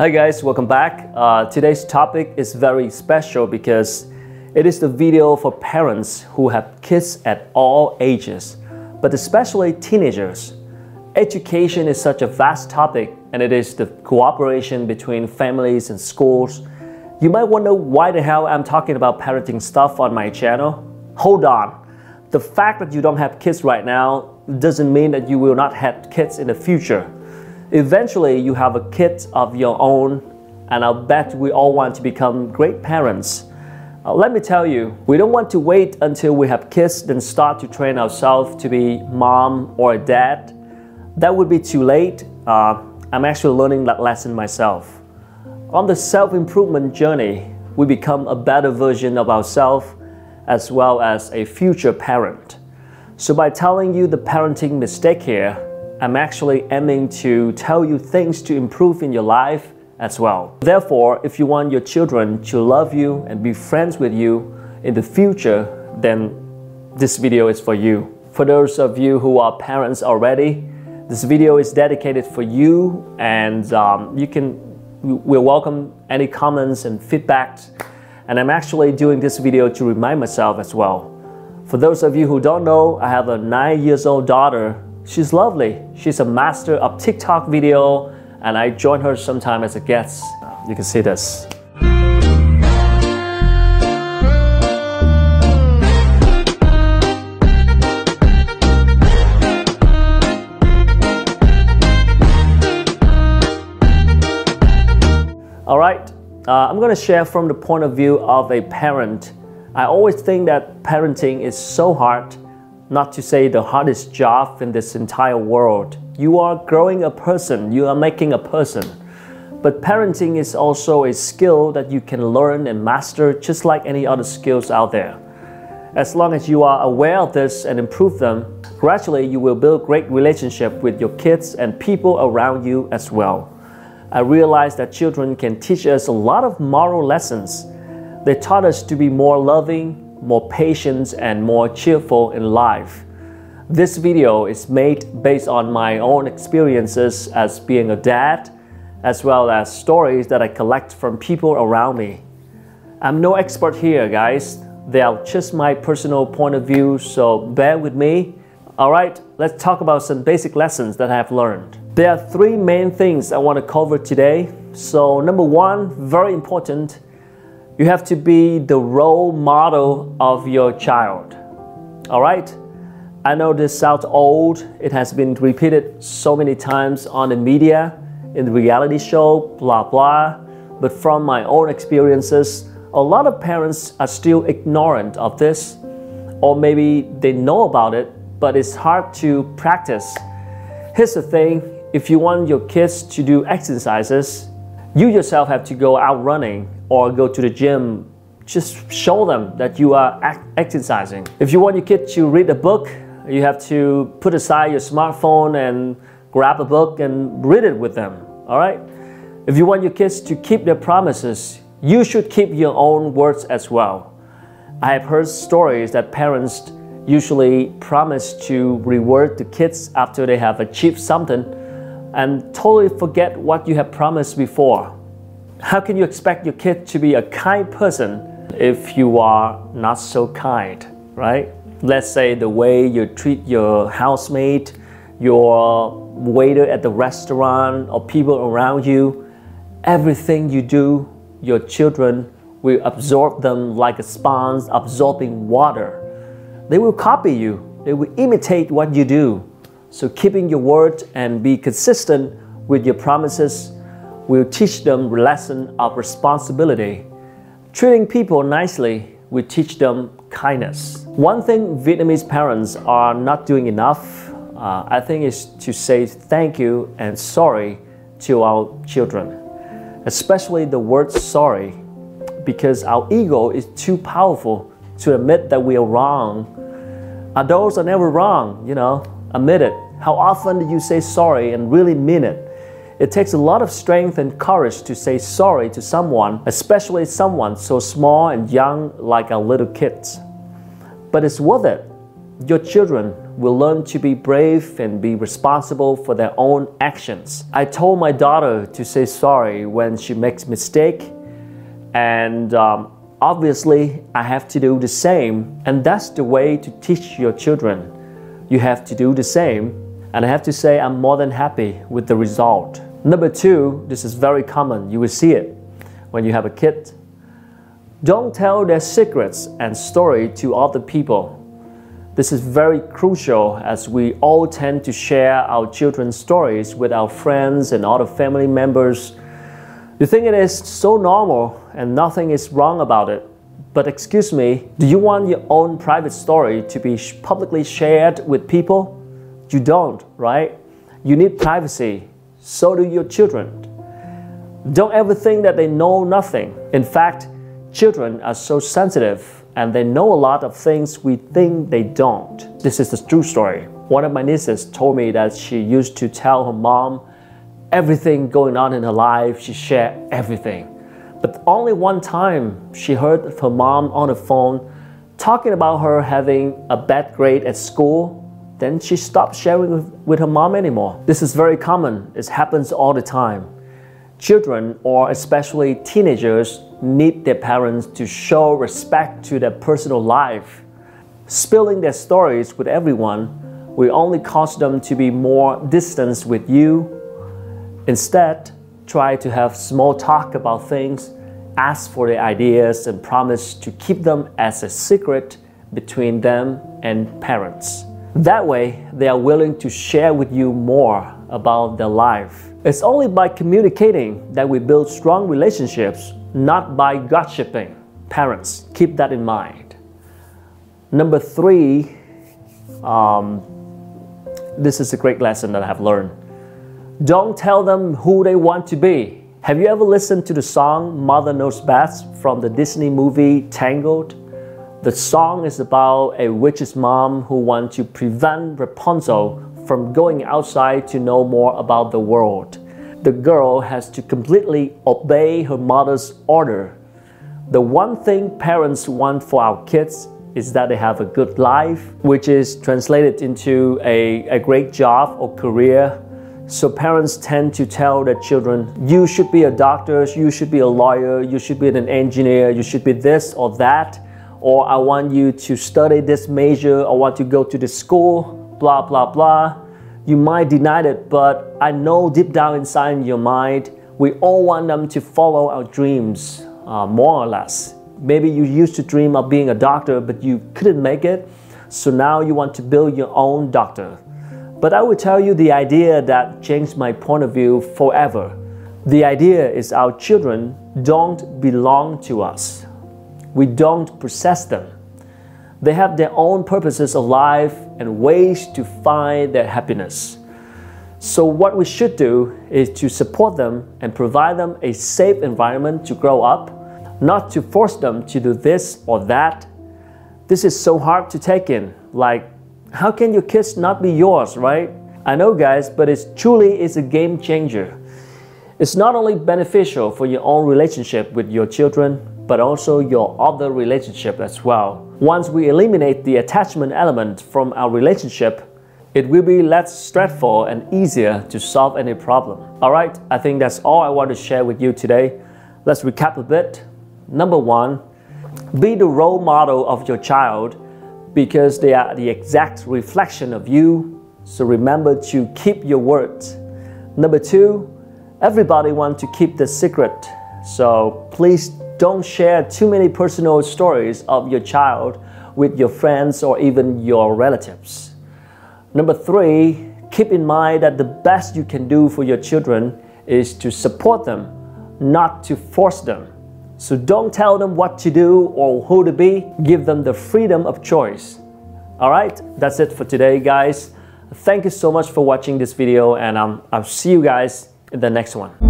Hi guys, welcome back. Uh, today's topic is very special because it is the video for parents who have kids at all ages, but especially teenagers. Education is such a vast topic and it is the cooperation between families and schools. You might wonder why the hell I'm talking about parenting stuff on my channel. Hold on. The fact that you don't have kids right now doesn't mean that you will not have kids in the future. Eventually, you have a kid of your own, and I'll bet we all want to become great parents. Uh, let me tell you, we don't want to wait until we have kids then start to train ourselves to be mom or dad. That would be too late. Uh, I'm actually learning that lesson myself. On the self improvement journey, we become a better version of ourselves as well as a future parent. So, by telling you the parenting mistake here, I'm actually aiming to tell you things to improve in your life as well. Therefore, if you want your children to love you and be friends with you in the future, then this video is for you. For those of you who are parents already, this video is dedicated for you and um, you can, we'll welcome any comments and feedback. And I'm actually doing this video to remind myself as well. For those of you who don't know, I have a nine years old daughter She's lovely. She's a master of TikTok video and I join her sometime as a guest. You can see this. All right, uh, I'm to share from the point of view of a parent. I always think that parenting is so hard not to say the hardest job in this entire world. You are growing a person, you are making a person. But parenting is also a skill that you can learn and master just like any other skills out there. As long as you are aware of this and improve them, gradually you will build great relationship with your kids and people around you as well. I realized that children can teach us a lot of moral lessons. They taught us to be more loving, more patient and more cheerful in life. This video is made based on my own experiences as being a dad, as well as stories that I collect from people around me. I'm no expert here, guys. They are just my personal point of view, so bear with me. Alright, let's talk about some basic lessons that I have learned. There are three main things I want to cover today. So, number one, very important, you have to be the role model of your child. All right? I know this sounds old. It has been repeated so many times on the media, in the reality show, blah, blah. But from my own experiences, a lot of parents are still ignorant of this, or maybe they know about it, but it's hard to practice. Here's the thing if you want your kids to do exercises, you yourself have to go out running or go to the gym. Just show them that you are exercising. If you want your kid to read a book, you have to put aside your smartphone and grab a book and read it with them. All right? If you want your kids to keep their promises, you should keep your own words as well. I have heard stories that parents usually promise to reward the kids after they have achieved something and totally forget what you have promised before. How can you expect your kid to be a kind person if you are not so kind, right? Let's say the way you treat your housemate, your waiter at the restaurant, or people around you, everything you do, your children will absorb them like a sponge absorbing water. They will copy you, they will imitate what you do. So keeping your word and be consistent with your promises will teach them a lesson of responsibility. Treating people nicely will teach them kindness. One thing Vietnamese parents are not doing enough, uh, I think, is to say thank you and sorry to our children, especially the word sorry, because our ego is too powerful to admit that we are wrong. Adults are never wrong, you know, Admit it. How often do you say sorry and really mean it? It takes a lot of strength and courage to say sorry to someone, especially someone so small and young like our little kids. But it's worth it. your children will learn to be brave and be responsible for their own actions. I told my daughter to say sorry when she makes a mistake and um, obviously I have to do the same and that's the way to teach your children. You have to do the same and I have to say I'm more than happy with the result. Number two, this is very common, you will see it when you have a kid. Don't tell their secrets and story to other people this is very crucial as we all tend to share our children's stories with our friends and other family members. You think it is so normal and nothing is wrong about it. But excuse me, do you want your own private story to be publicly shared with people? You don't, right? You need privacy. So do your children. Don't ever think that they know nothing. In fact, children are so sensitive and they know a lot of things we think they don't. This is the true story. One of my nieces told me that she used to tell her mom everything going on in her life, she shared everything. But only one time she heard her mom on the phone talking about her having a bad grade at school. Then she stopped sharing with, with her mom anymore. This is very common, it happens all the time. Children, or especially teenagers, need their parents to show respect to their personal life. Spilling their stories with everyone will only cause them to be more distant with you. Instead, try to have small talk about things, ask for their ideas, and promise to keep them as a secret between them and parents. That way, they are willing to share with you more about their life. It's only by communicating that we build strong relationships, not by gossiping. Parents, keep that in mind. Number three, um, this is a great lesson that I have learned. Don't tell them who they want to be. Have you ever listened to the song Mother Knows Best from the Disney movie Tangled? The song is about a witch's mom who wants to prevent Rapunzel from going outside to know more about the world. The girl has to completely obey her mother's order. The one thing parents want for our kids is that they have a good life, which is translated into a, a great job or career. So parents tend to tell their children, you should be a doctor, you should be a lawyer, you should be an engineer, you should be this or that, or I want you to study this major, I want to go to this school, blah, blah, blah. You might deny it, but I know deep down inside in your mind, we all want them to follow our dreams, uh, more or less. Maybe you used to dream of being a doctor, but you couldn't make it, so now you want to build your own doctor. But I will tell you the idea that changed my point of view forever. The idea is our children don't belong to us. We don't possess them. They have their own purposes of life and ways to find their happiness. So, what we should do is to support them and provide them a safe environment to grow up, not to force them to do this or that. This is so hard to take in. Like, how can your kids not be yours, right? I know, guys, but it truly is a game changer. It's not only beneficial for your own relationship with your children, but also your other relationship as well. Once we eliminate the attachment element from our relationship, it will be less stressful and easier to solve any problem. Alright, I think that's all I want to share with you today. Let's recap a bit. Number one, be the role model of your child because they are the exact reflection of you. So remember to keep your words. Number two, everybody wants to keep the secret. So please don't share too many personal stories of your child with your friends or even your relatives. Number three, keep in mind that the best you can do for your children is to support them, not to force them. So don't tell them what to do or who to be, give them the freedom of choice. Alright, that's it for today, guys. Thank you so much for watching this video, and um, I'll see you guys in the next one.